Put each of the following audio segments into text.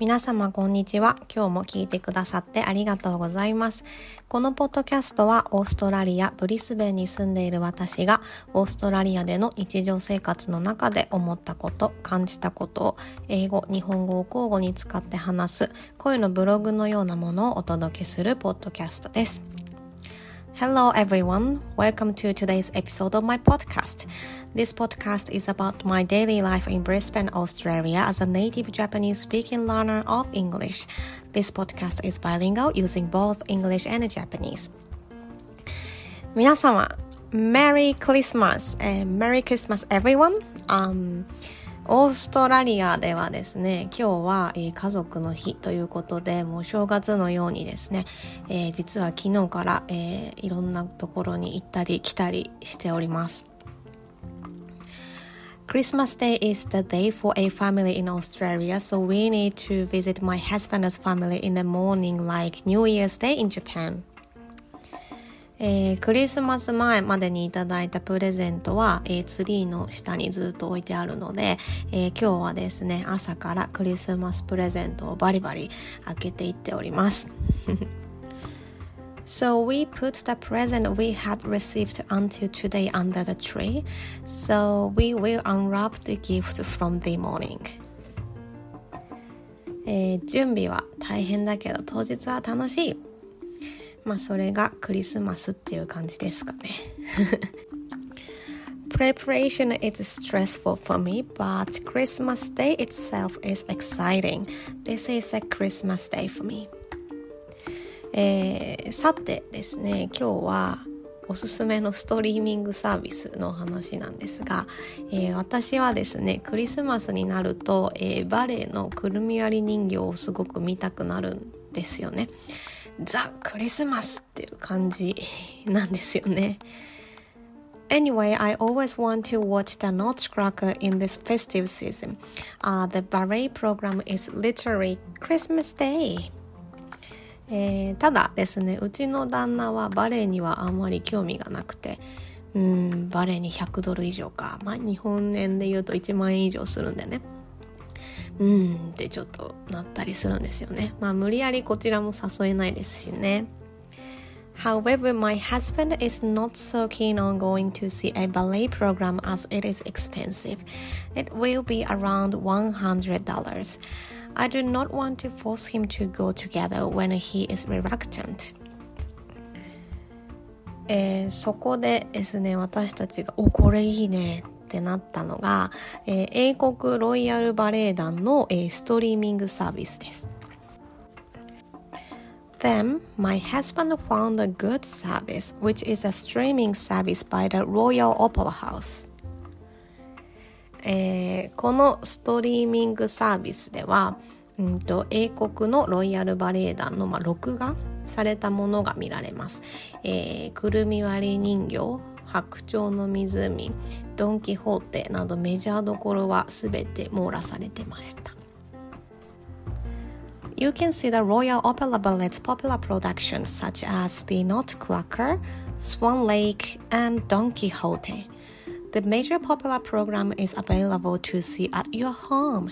皆様こんにちは。今日も聞いてくださってありがとうございます。このポッドキャストはオーストラリア・ブリスベンに住んでいる私がオーストラリアでの日常生活の中で思ったこと、感じたことを英語、日本語を交互に使って話す声のブログのようなものをお届けするポッドキャストです。Hello everyone, welcome to today's episode of my podcast. This podcast is about my daily life in Brisbane, Australia as a native Japanese speaking learner of English. This podcast is bilingual using both English and Japanese. 皆様、Merry Christmas! And Merry Christmas everyone! Um, オーストラリアではですね、今日は、え、家族の日ということで、もう正月のようにですね、えー、実は昨日から、えー、いろんなところに行ったり来たりしております。Christmas Day is the day for a family in Australia, so we need to visit my husband's family in the morning like New Year's Day in Japan. えー、クリスマス前までにいただいたプレゼントは、えー、ツリーの下にずっと置いてあるので、えー、今日はですね、朝からクリスマスプレゼントをバリバリ開けていっております。So we put the present we had received until today under the tree. So we will unwrap the gift from the morning. えー、準備は大変だけど当日は楽しい。まあそれがクリスマスっていう感じですかね Preparation is stressful for me, but Christmas Day itself is exciting. This is a Christmas day for me. えー、さてですね、今日はおすすめのストリーミングサービスの話なんですが、えー、私はですねクリスマスになると、えー、バレエのくるみ割り人形をすごく見たくなるんですよね。ザ・クリスマスっていう感じなんですよね。Anyway, I always want to watch the Nutcracker in this festive season. Uh, the ballet program is literally Christmas Day. えー、ただですね、うちの旦那はバレエにはあんまり興味がなくて、うん、バレエに100ドル以上か。まあ、日本円で言うと1万円以上するんでね。うんってちょっとなったりするんですよね。まあ無理やりこちらも誘えないですしね。However, my husband is not so keen on going to see a ballet program as it is expensive. It will be around $100. I do not want to force him to go together when he is reluctant. えー、そこでですね、私たちが、お、これいいねっ てなったのが、えー、英国ロイヤルバレエ団の、えー、ストリーミングサービスです。Then, my husband found a good service, which is a streaming service by the Royal Opera House. えー、このストリーミングサービスでは、うんと、英国のロイヤルバレエ団の、まあ、録画されたものが見られます。えー、くるみ割り人形、白鳥の湖、ドン・キホーテなどメジャーどころは全て網羅されてました。You can see the Royal Opera Ballet's popular productions such as The Nutcracker, Swan Lake, and Don Quixote. The major popular program is available to see at your home.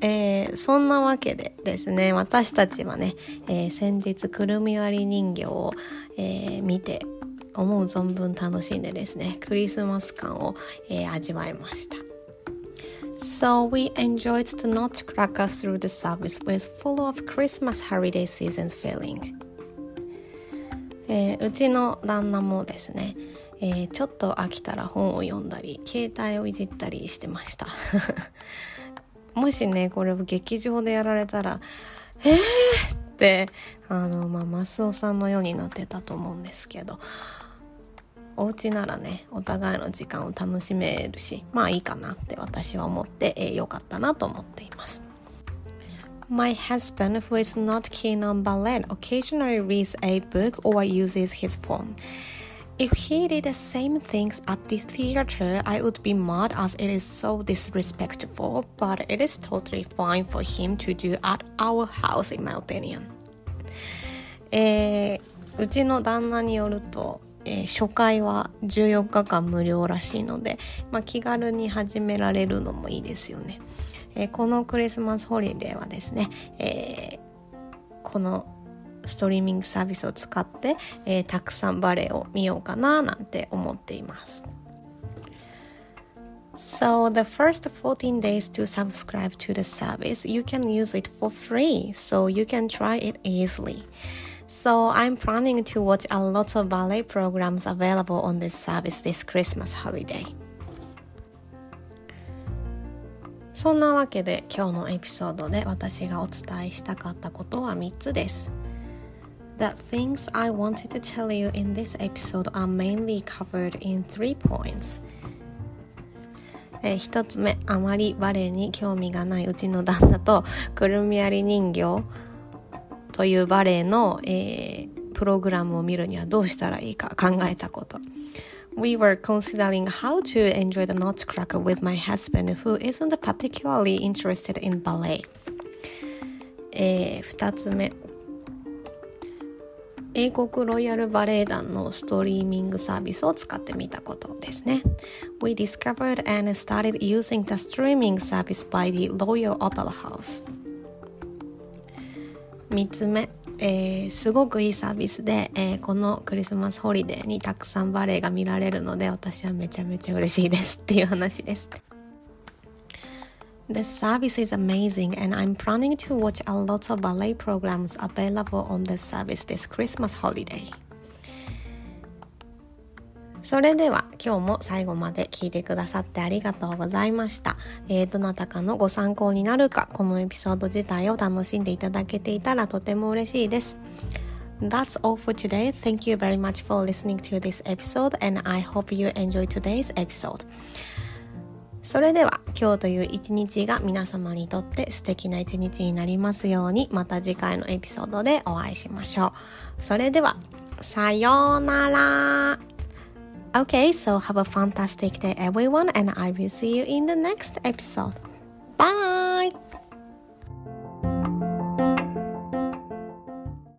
えー、そんなわけでですね、私たちはね、えー、先日くるみ割り人形を、えー、見て思う存分楽しんでですね、クリスマス感を、えー、味わいました。So we enjoyed the nutcracker through the service with full of Christmas holiday seasons feeling. えー、うちの旦那もですね、えー、ちょっと飽きたら本を読んだり、携帯をいじったりしてました。もしね、これを劇場でやられたら、えーって、あの、まあ、マスオさんのようになってたと思うんですけど、お家ならねお互いの時間を楽しめるしまあいいかなって私は思って良、えー、かったなと思っています My husband, who is not keen on ballet, occasionally reads a book or uses his phone. If he did the same things at the theater, I would be mad as it is so disrespectful, but it is totally fine for him to do at our house, in my opinion. えー、うちの旦那によると、えー、初回は14日間無料らしいので、まあ、気軽に始められるのもいいですよね。えー、このクリスマスホリデーはですね、えー、このストリーミングサービスを使って、え、たくさんバレエを見ようかななんて思っています。So the first 14 days to subscribe to the service, you can use it for free, so you can try it easily. So I'm planning to watch a lot of ballet programs available on this service this Christmas holiday. そんなわけで今日のエピソードで私がお伝えしたかったことは3つです。The things I wanted to tell you in this episode are mainly covered in three points. えー、一つ目あまりバレエに興味がないうちの旦那とくるみ割り人形 というバレエの、えー、プログラムを見るにはどうしたらいいか考えたこと We were considering how to enjoy the Nutcracker with my husband who isn't particularly interested in ballet えー、つ目英国ロイヤルバレエ団のストリーミングサービスを使ってみたことですね。We discovered and started using the streaming service by the Royal Opera House. 3つ目、えー、すごくいいサービスで、えー、このクリスマスホリデーにたくさんバレエが見られるので私はめちゃめちゃ嬉しいですっていう話です。The service is amazing, and I'm planning to watch a lot of ballet programs available on this service this Christmas holiday. それでは今日も最後まで聞いてくださってありがとうございました。えー、どなたかのご参考になるか、このエピソード自体を楽しんでいただけていたらとても嬉しいです。That's all for today. Thank you very much for listening to this episode and I hope you enjoy today's episode. それでは今日という一日が皆様にとって素敵な一日になりますようにまた次回のエピソードでお会いしましょう。それではさようなら Okay, so have a fantastic day everyone and I will see you in the next episode. Bye!